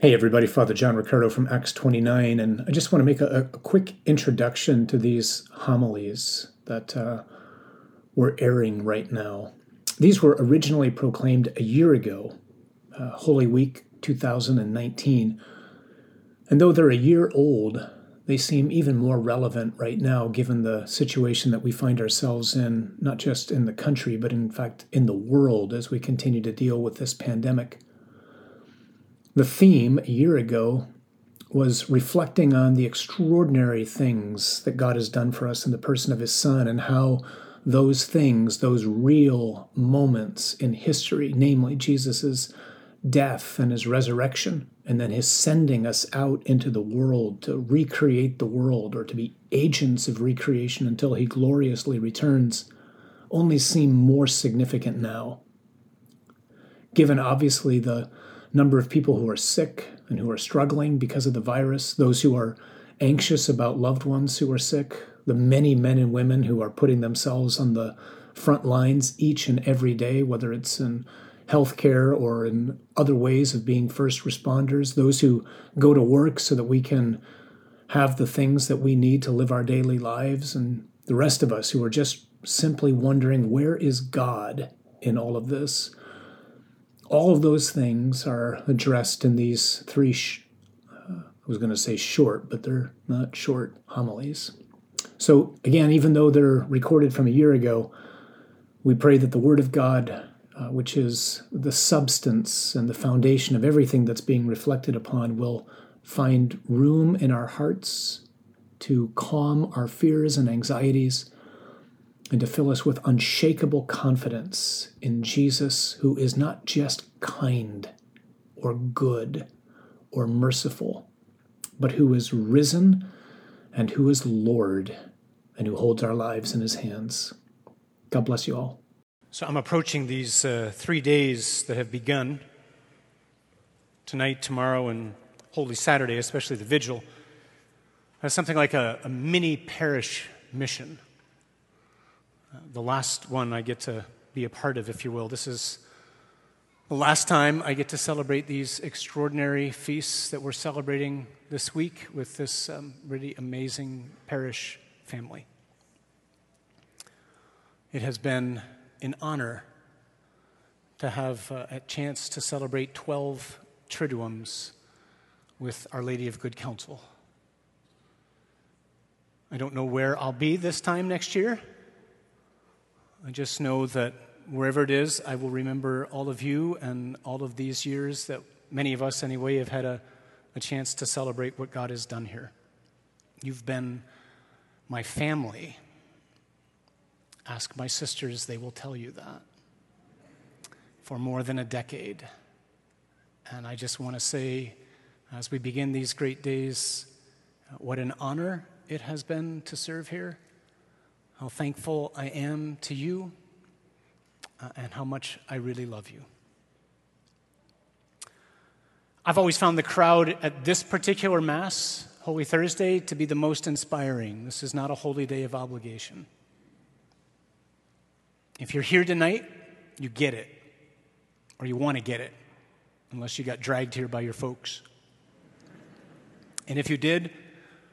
Hey, everybody, Father John Riccardo from Acts 29, and I just want to make a, a quick introduction to these homilies that uh, we're airing right now. These were originally proclaimed a year ago, uh, Holy Week 2019, and though they're a year old, they seem even more relevant right now given the situation that we find ourselves in, not just in the country, but in fact in the world as we continue to deal with this pandemic. The theme a year ago was reflecting on the extraordinary things that God has done for us in the person of His Son and how those things, those real moments in history, namely Jesus' death and His resurrection, and then His sending us out into the world to recreate the world or to be agents of recreation until He gloriously returns, only seem more significant now. Given obviously the number of people who are sick and who are struggling because of the virus, those who are anxious about loved ones who are sick, the many men and women who are putting themselves on the front lines each and every day, whether it's in healthcare or in other ways of being first responders, those who go to work so that we can have the things that we need to live our daily lives, and the rest of us who are just simply wondering where is God in all of this? All of those things are addressed in these three, sh- uh, I was going to say short, but they're not short homilies. So, again, even though they're recorded from a year ago, we pray that the Word of God, uh, which is the substance and the foundation of everything that's being reflected upon, will find room in our hearts to calm our fears and anxieties and to fill us with unshakable confidence in Jesus, who is not just kind or good or merciful, but who is risen and who is Lord and who holds our lives in his hands. God bless you all. So I'm approaching these uh, three days that have begun tonight, tomorrow, and Holy Saturday, especially the vigil, as something like a, a mini parish mission the last one I get to be a part of, if you will. This is the last time I get to celebrate these extraordinary feasts that we're celebrating this week with this um, really amazing parish family. It has been an honor to have uh, a chance to celebrate 12 Triduums with Our Lady of Good Counsel. I don't know where I'll be this time next year. I just know that wherever it is, I will remember all of you and all of these years that many of us, anyway, have had a, a chance to celebrate what God has done here. You've been my family. Ask my sisters, they will tell you that. For more than a decade. And I just want to say, as we begin these great days, what an honor it has been to serve here how thankful I am to you, uh, and how much I really love you. I've always found the crowd at this particular Mass, Holy Thursday, to be the most inspiring. This is not a holy day of obligation. If you're here tonight, you get it, or you want to get it, unless you got dragged here by your folks. And if you did,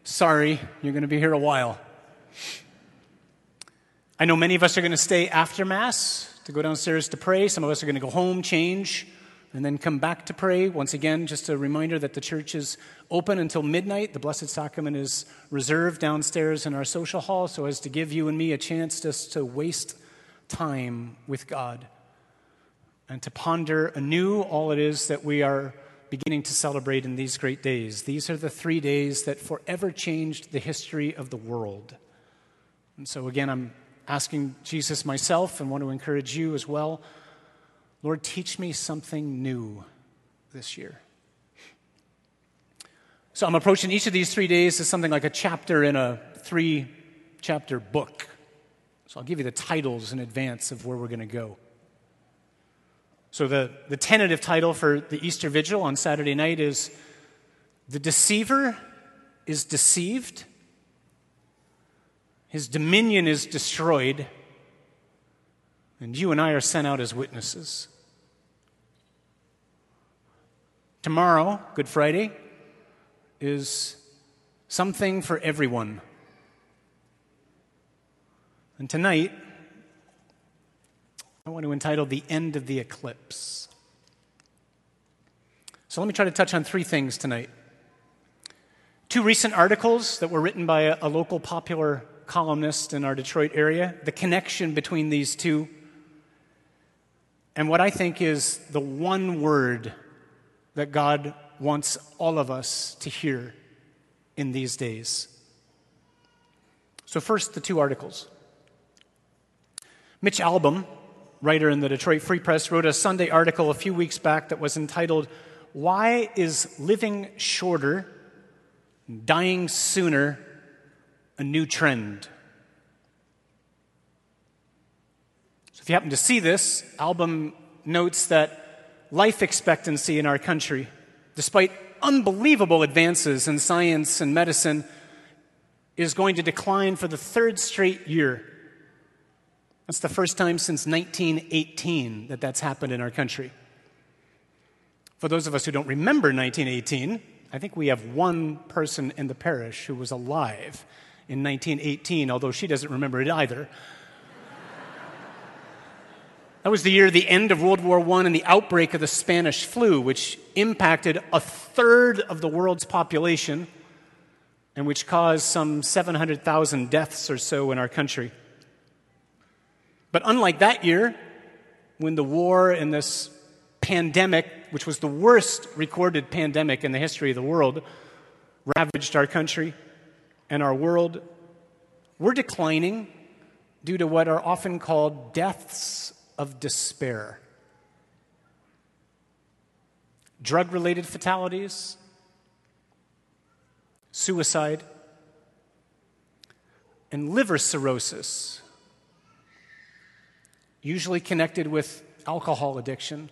sorry, you're going to be here a while. I know many of us are going to stay after Mass to go downstairs to pray. Some of us are going to go home, change, and then come back to pray. Once again, just a reminder that the church is open until midnight. The Blessed Sacrament is reserved downstairs in our social hall so as to give you and me a chance just to waste time with God and to ponder anew all it is that we are beginning to celebrate in these great days. These are the three days that forever changed the history of the world. And so, again, I'm asking Jesus myself and want to encourage you as well. Lord, teach me something new this year. So I'm approaching each of these three days as something like a chapter in a three chapter book. So I'll give you the titles in advance of where we're going to go. So the, the tentative title for the Easter Vigil on Saturday night is The Deceiver is Deceived his dominion is destroyed, and you and I are sent out as witnesses. Tomorrow, Good Friday, is something for everyone. And tonight, I want to entitle The End of the Eclipse. So let me try to touch on three things tonight. Two recent articles that were written by a, a local popular columnist in our Detroit area, the connection between these two, and what I think is the one word that God wants all of us to hear in these days. So, first, the two articles. Mitch Albom, writer in the Detroit Free Press, wrote a Sunday article a few weeks back that was entitled, Why is Living Shorter, Dying Sooner a New Trend? So, if you happen to see this, Albom notes that life expectancy in our country, despite unbelievable advances in science and medicine, is going to decline for the third straight year. That's the first time since 1918 that that's happened in our country. For those of us who don't remember 1918, I think we have one person in the parish who was alive in 1918, although she doesn't remember it either. That was the year the end of World War I and the outbreak of the Spanish flu, which impacted a third of the world's population and which caused some 700,000 deaths or so in our country. But unlike that year, when the war and this pandemic, which was the worst recorded pandemic in the history of the world, ravaged our country and our world, we're declining due to what are often called deaths of despair. Drug related fatalities, suicide, and liver cirrhosis, usually connected with alcohol addiction,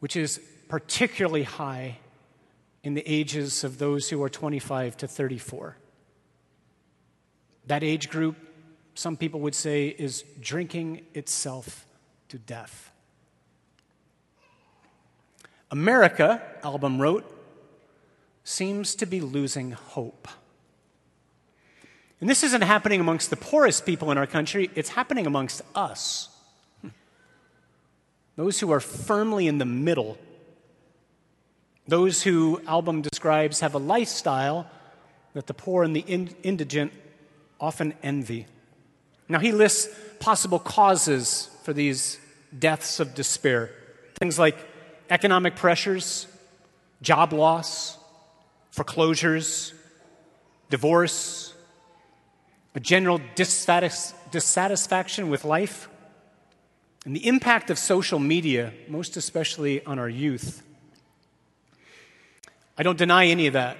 which is particularly high in the ages of those who are 25 to 34. That age group some people would say, is drinking itself to death. America, Albom wrote, seems to be losing hope. And this isn't happening amongst the poorest people in our country, it's happening amongst us. Those who are firmly in the middle. Those who Albom describes have a lifestyle that the poor and the indigent often envy. Now, he lists possible causes for these deaths of despair things like economic pressures, job loss, foreclosures, divorce, a general dissatis- dissatisfaction with life, and the impact of social media, most especially on our youth. I don't deny any of that.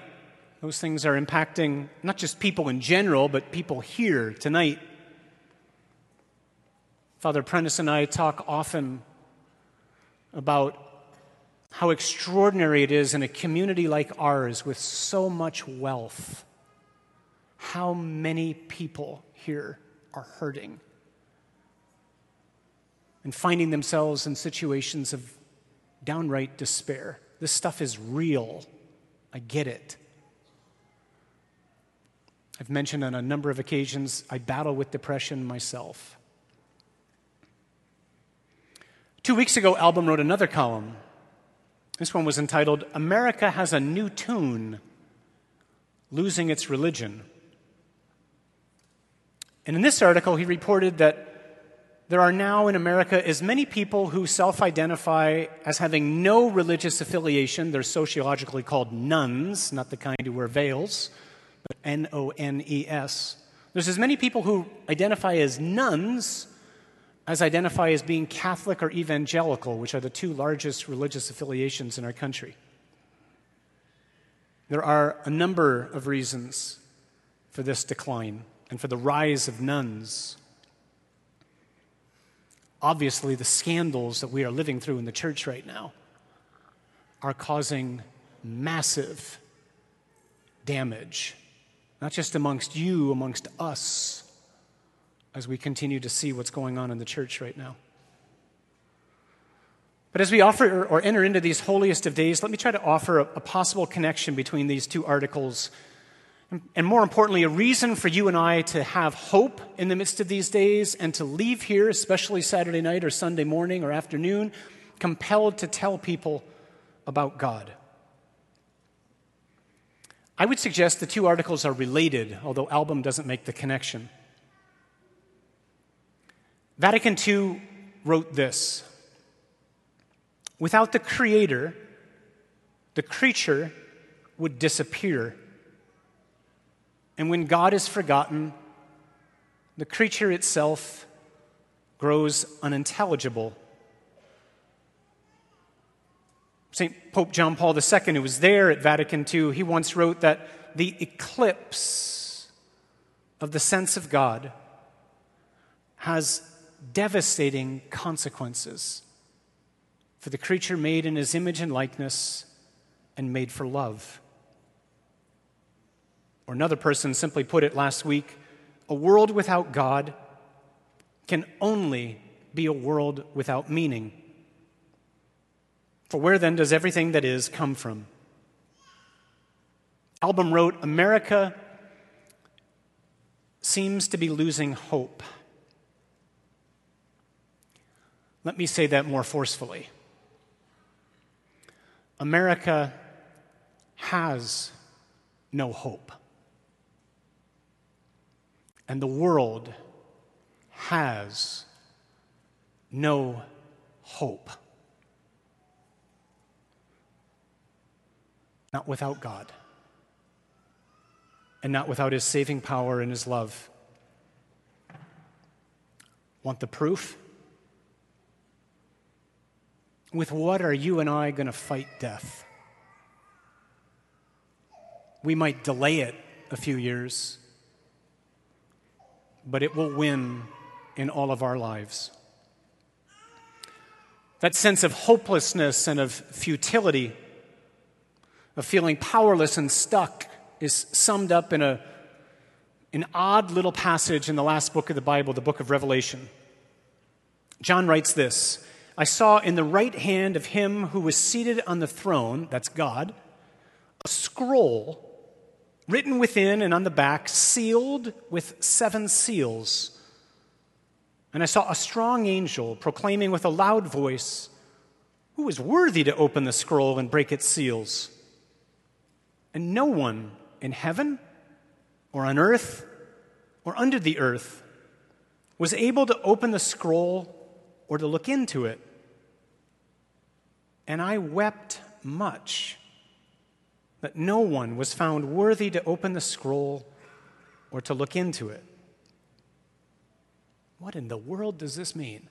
Those things are impacting not just people in general, but people here tonight Father Prentice and I talk often about how extraordinary it is in a community like ours with so much wealth, how many people here are hurting and finding themselves in situations of downright despair. This stuff is real. I get it. I've mentioned on a number of occasions, I battle with depression myself. Two weeks ago, Albom wrote another column. This one was entitled America Has a New Tune Losing Its Religion. And in this article, he reported that there are now in America as many people who self identify as having no religious affiliation. They're sociologically called nuns, not the kind who wear veils, but N O N E S. There's as many people who identify as nones as identify as being Catholic or evangelical, which are the two largest religious affiliations in our country. There are a number of reasons for this decline and for the rise of nones. Obviously, the scandals that we are living through in the church right now are causing massive damage, not just amongst you, amongst us as we continue to see what's going on in the church right now. But as we offer or enter into these holiest of days, let me try to offer a, a possible connection between these two articles. And, and more importantly, a reason for you and I to have hope in the midst of these days and to leave here, especially Saturday night or Sunday morning or afternoon, compelled to tell people about God. I would suggest the two articles are related, although Albom doesn't make the connection. Vatican II wrote this Without the Creator, the creature would disappear. And when God is forgotten, the creature itself grows unintelligible. St. Pope John Paul II, who was there at Vatican II, he once wrote that the eclipse of the sense of God has devastating consequences for the creature made in his image and likeness and made for love. Or another person simply put it last week a world without God can only be a world without meaning. For where then does everything that is come from? Albom wrote America seems to be losing hope. Let me say that more forcefully. America has no hope. And the world has no hope. Not without God, and not without His saving power and His love. Want the proof? With what are you and I going to fight death? We might delay it a few years, but it will win in all of our lives. That sense of hopelessness and of futility, of feeling powerless and stuck, is summed up in a, an odd little passage in the last book of the Bible, the book of Revelation. John writes this I saw in the right hand of him who was seated on the throne, that's God, a scroll written within and on the back, sealed with seven seals. And I saw a strong angel proclaiming with a loud voice, Who is worthy to open the scroll and break its seals? And no one in heaven or on earth or under the earth was able to open the scroll or to look into it. And I wept much that no one was found worthy to open the scroll or to look into it. What in the world does this mean?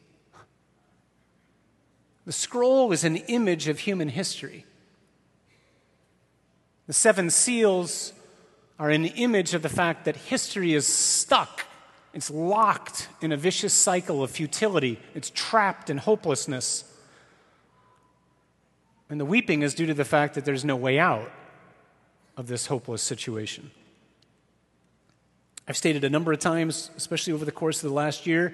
The scroll is an image of human history. The seven seals are an image of the fact that history is stuck it's locked in a vicious cycle of futility. It's trapped in hopelessness. And the weeping is due to the fact that there's no way out of this hopeless situation. I've stated a number of times, especially over the course of the last year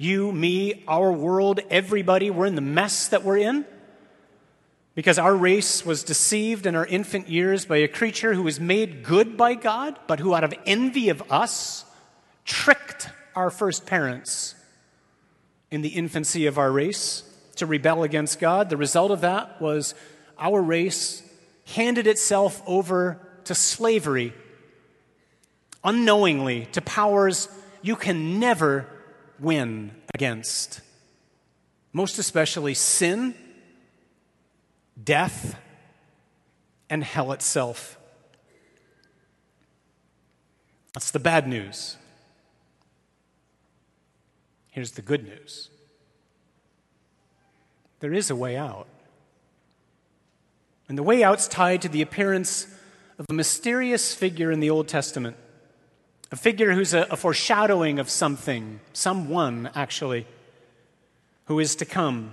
you, me, our world, everybody, we're in the mess that we're in because our race was deceived in our infant years by a creature who was made good by God, but who, out of envy of us, tricked our first parents in the infancy of our race to rebel against God. The result of that was our race handed itself over to slavery, unknowingly, to powers you can never win against. Most especially sin, death, and hell itself. That's the bad news. Here's the good news there is a way out. And the way out's tied to the appearance of a mysterious figure in the Old Testament, a figure who's a, a foreshadowing of something, someone actually, who is to come.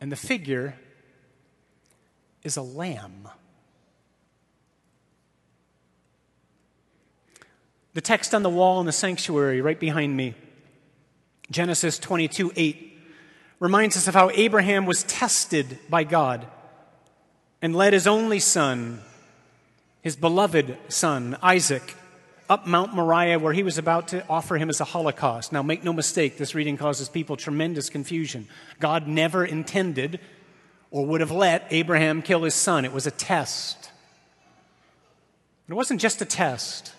And the figure is a lamb. The text on the wall in the sanctuary right behind me Genesis 22 8. reminds us of how Abraham was tested by God and led his only son, his beloved son, Isaac, up Mount Moriah where he was about to offer him as a holocaust. Now, make no mistake, this reading causes people tremendous confusion. God never intended or would have let Abraham kill his son, it was a test. It wasn't just a test,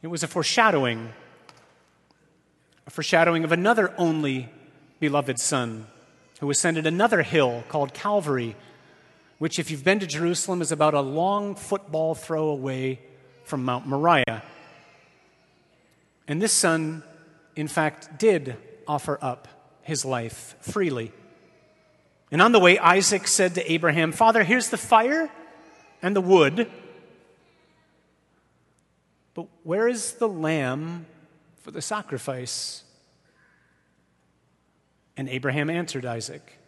it was a foreshadowing, a foreshadowing of another only beloved son who ascended another hill called Calvary, which, if you've been to Jerusalem, is about a long football throw away from Mount Moriah. And this son, in fact, did offer up his life freely. And on the way, Isaac said to Abraham, Father, here's the fire and the wood, but where is the lamb for the sacrifice? And Abraham answered Isaac,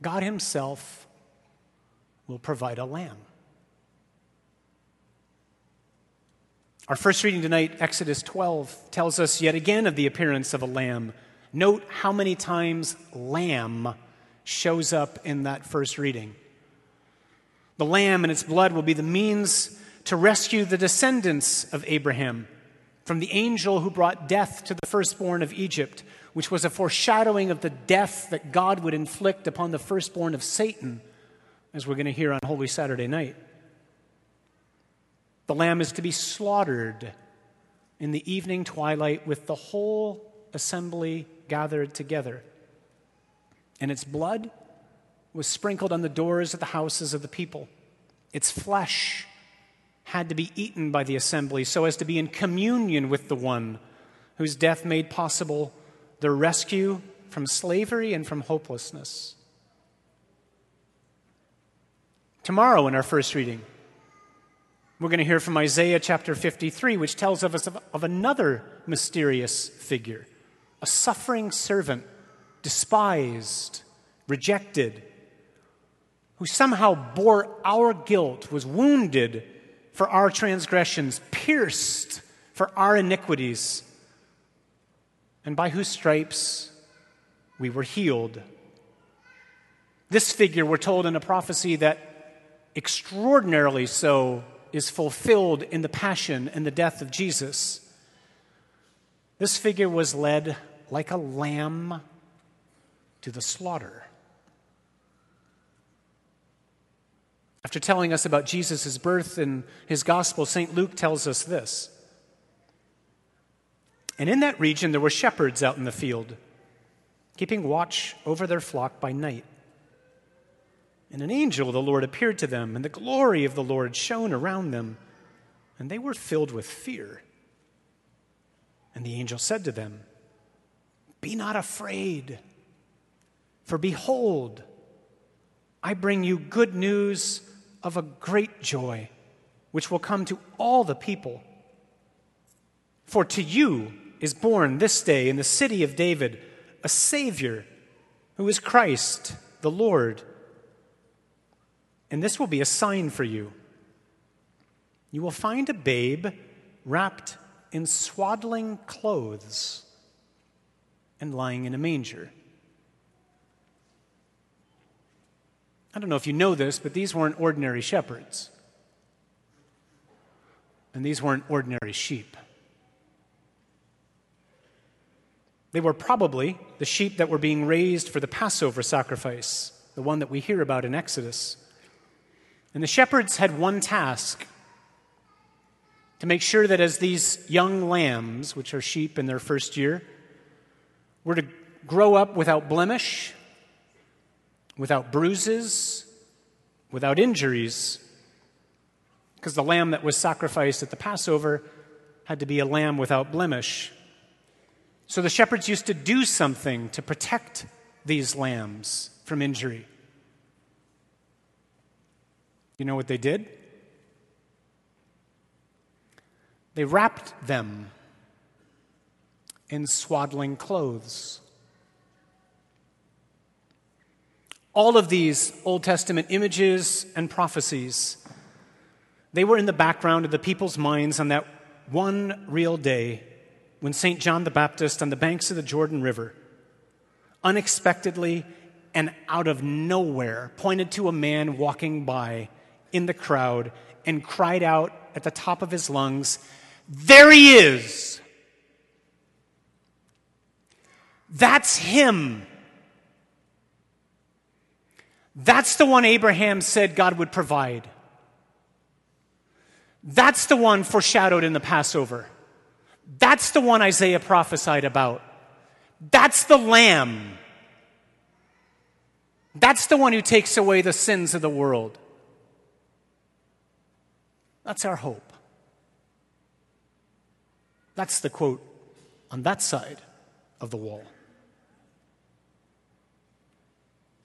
God Himself will provide a lamb. Our first reading tonight, Exodus 12, tells us yet again of the appearance of a lamb. Note how many times lamb shows up in that first reading. The lamb and its blood will be the means to rescue the descendants of Abraham from the angel who brought death to the firstborn of Egypt, which was a foreshadowing of the death that God would inflict upon the firstborn of Satan, as we're going to hear on Holy Saturday night. The lamb is to be slaughtered in the evening twilight with the whole assembly gathered together. And its blood was sprinkled on the doors of the houses of the people. Its flesh had to be eaten by the assembly so as to be in communion with the one whose death made possible their rescue from slavery and from hopelessness. Tomorrow, in our first reading, we're going to hear from Isaiah chapter 53, which tells of us of, of another mysterious figure, a suffering servant, despised, rejected, who somehow bore our guilt, was wounded for our transgressions, pierced for our iniquities, and by whose stripes we were healed. This figure, we're told in a prophecy that extraordinarily so is fulfilled in the passion and the death of Jesus. This figure was led like a lamb to the slaughter. After telling us about Jesus' birth in his gospel, St. Luke tells us this. And in that region, there were shepherds out in the field, keeping watch over their flock by night. And an angel of the Lord appeared to them, and the glory of the Lord shone around them, and they were filled with fear. And the angel said to them, Be not afraid, for behold, I bring you good news of a great joy, which will come to all the people. For to you is born this day in the city of David a Savior, who is Christ the Lord. And this will be a sign for you. You will find a babe wrapped in swaddling clothes and lying in a manger. I don't know if you know this, but these weren't ordinary shepherds. And these weren't ordinary sheep. They were probably the sheep that were being raised for the Passover sacrifice, the one that we hear about in Exodus. And the shepherds had one task to make sure that as these young lambs, which are sheep in their first year, were to grow up without blemish, without bruises, without injuries, because the lamb that was sacrificed at the Passover had to be a lamb without blemish. So the shepherds used to do something to protect these lambs from injury. You know what they did? They wrapped them in swaddling clothes. All of these Old Testament images and prophecies, they were in the background of the people's minds on that one real day when St. John the Baptist on the banks of the Jordan River unexpectedly and out of nowhere pointed to a man walking by in the crowd and cried out at the top of his lungs, There he is! That's him. That's the one Abraham said God would provide. That's the one foreshadowed in the Passover. That's the one Isaiah prophesied about. That's the Lamb. That's the one who takes away the sins of the world. That's our hope. That's the quote on that side of the wall.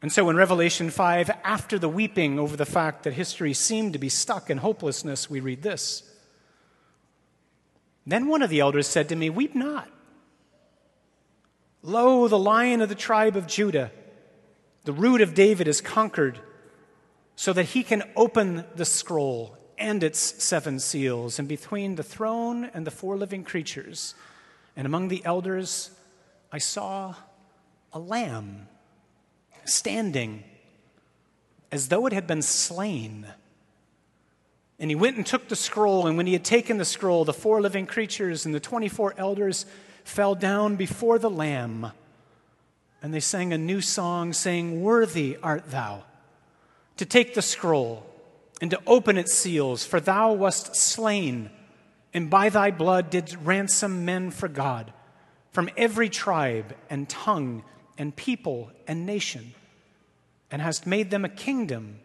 And so in Revelation 5, after the weeping over the fact that history seemed to be stuck in hopelessness, we read this. Then one of the elders said to me, Weep not. Lo, the lion of the tribe of Judah, the root of David, is conquered, so that he can open the scroll and its seven seals. And between the throne and the four living creatures, and among the elders, I saw a lamb standing as though it had been slain. And he went and took the scroll, and when he had taken the scroll, the four living creatures and the 24 elders fell down before the Lamb. And they sang a new song, saying, Worthy art thou to take the scroll and to open its seals, for thou wast slain, and by thy blood didst ransom men for God from every tribe and tongue and people and nation and hast made them a kingdom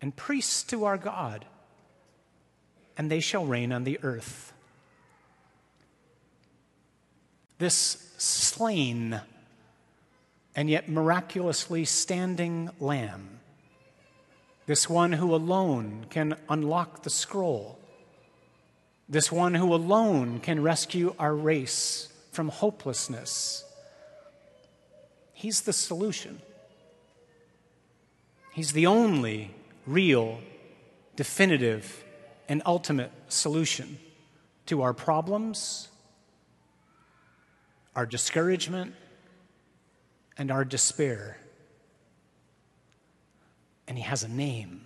and priests to our God, and they shall reign on the earth. This slain and yet miraculously standing lamb, this one who alone can unlock the scroll, this one who alone can rescue our race from hopelessness, he's the solution. He's the only real, definitive, and ultimate solution to our problems, our discouragement, and our despair. And He has a name.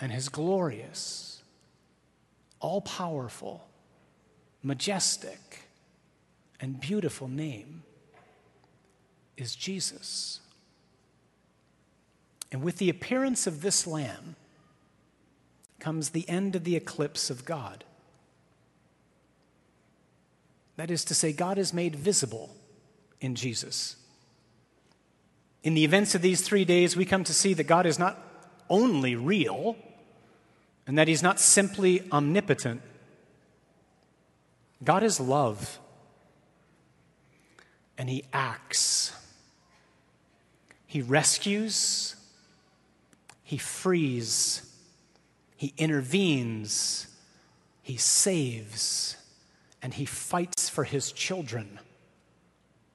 And His glorious, all powerful, majestic, and beautiful name is Jesus. And with the appearance of this lamb comes the end of the eclipse of God. That is to say, God is made visible in Jesus. In the events of these three days, we come to see that God is not only real and that He's not simply omnipotent. God is love, and He acts. He rescues, he frees, He intervenes, He saves, and He fights for His children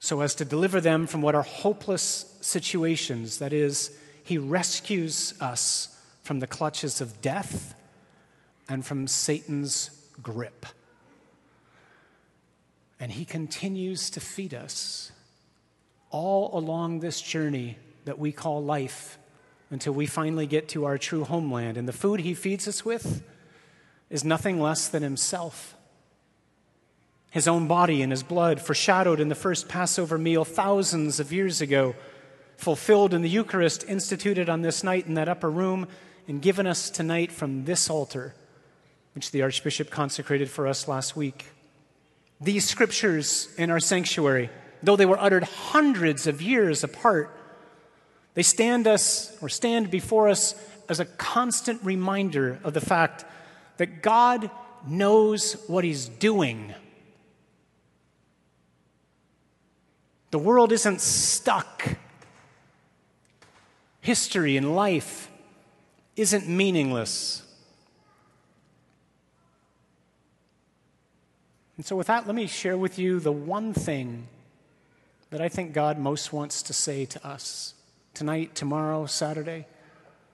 so as to deliver them from what are hopeless situations. That is, He rescues us from the clutches of death and from Satan's grip. And He continues to feed us all along this journey that we call life until we finally get to our true homeland. And the food he feeds us with is nothing less than himself. His own body and his blood, foreshadowed in the first Passover meal thousands of years ago, fulfilled in the Eucharist instituted on this night in that upper room, and given us tonight from this altar, which the Archbishop consecrated for us last week. These scriptures in our sanctuary, though they were uttered hundreds of years apart, they stand us or stand before us as a constant reminder of the fact that God knows what He's doing. The world isn't stuck. History and life isn't meaningless. And so, with that, let me share with you the one thing that I think God most wants to say to us tonight, tomorrow, Saturday.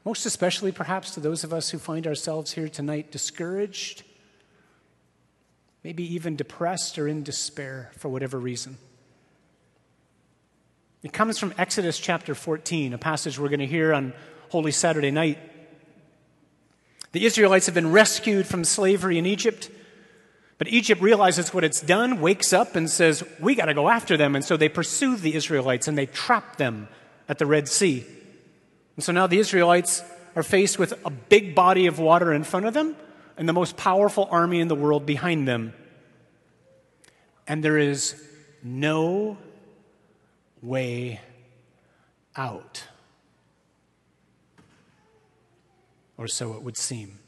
Most especially, perhaps, to those of us who find ourselves here tonight discouraged, maybe even depressed or in despair for whatever reason. It comes from Exodus chapter 14, a passage we're going to hear on Holy Saturday night. The Israelites have been rescued from slavery in Egypt, but Egypt realizes what it's done, wakes up, and says, We got to go after them. And so they pursue the Israelites and they trap them at the Red Sea. And so now the Israelites are faced with a big body of water in front of them and the most powerful army in the world behind them. And there is no way out. Or so it would seem.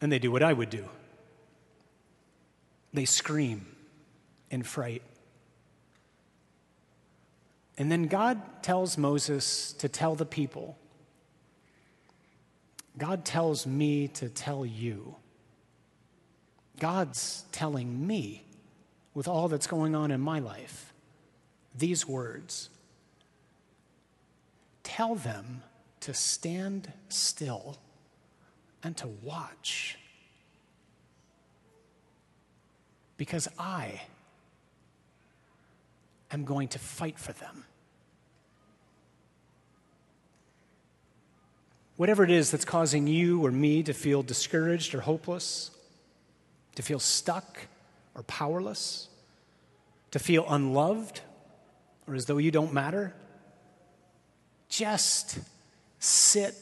And they do what I would do they scream in fright. And then God tells Moses to tell the people. God tells me to tell you. God's telling me with all that's going on in my life these words Tell them to stand still and to watch. Because I am going to fight for them. Whatever it is that's causing you or me to feel discouraged or hopeless, to feel stuck or powerless, to feel unloved or as though you don't matter, just sit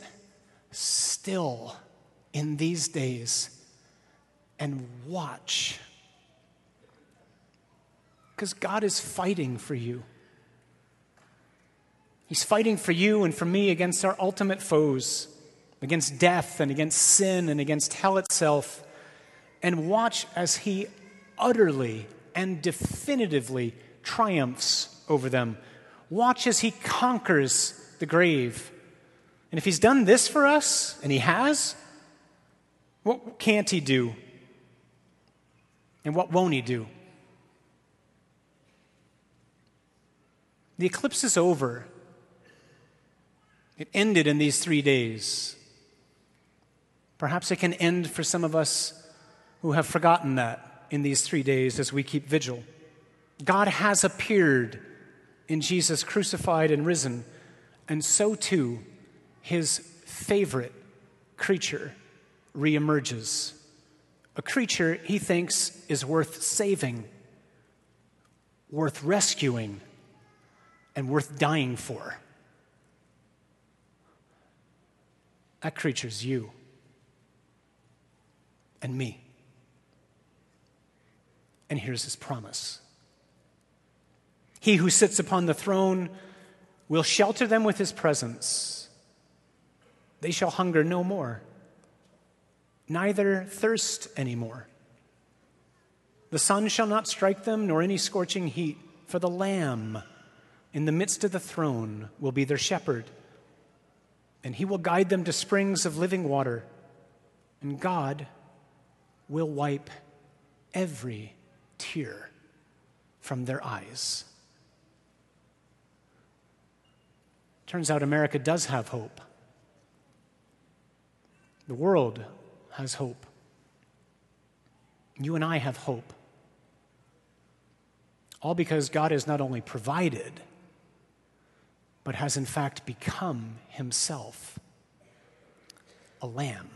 still in these days and watch. Because God is fighting for you. He's fighting for you and for me against our ultimate foes, against death and against sin and against hell itself. And watch as He utterly and definitively triumphs over them. Watch as He conquers the grave. And if He's done this for us, and He has, what can't He do? And what won't He do? The eclipse is over. It ended in these three days. Perhaps it can end for some of us who have forgotten that in these three days as we keep vigil. God has appeared in Jesus crucified and risen, and so too his favorite creature reemerges. A creature he thinks is worth saving, worth rescuing, and worth dying for. That creature's you and me. And here's his promise He who sits upon the throne will shelter them with his presence. They shall hunger no more, neither thirst any more. The sun shall not strike them, nor any scorching heat, for the Lamb in the midst of the throne will be their shepherd and he will guide them to springs of living water, and God will wipe every tear from their eyes. Turns out America does have hope. The world has hope. You and I have hope. All because God has not only provided, but has in fact become himself a lamb.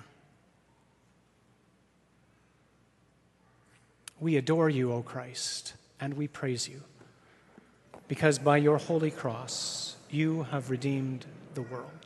We adore you, O Christ, and we praise you, because by your holy cross you have redeemed the world.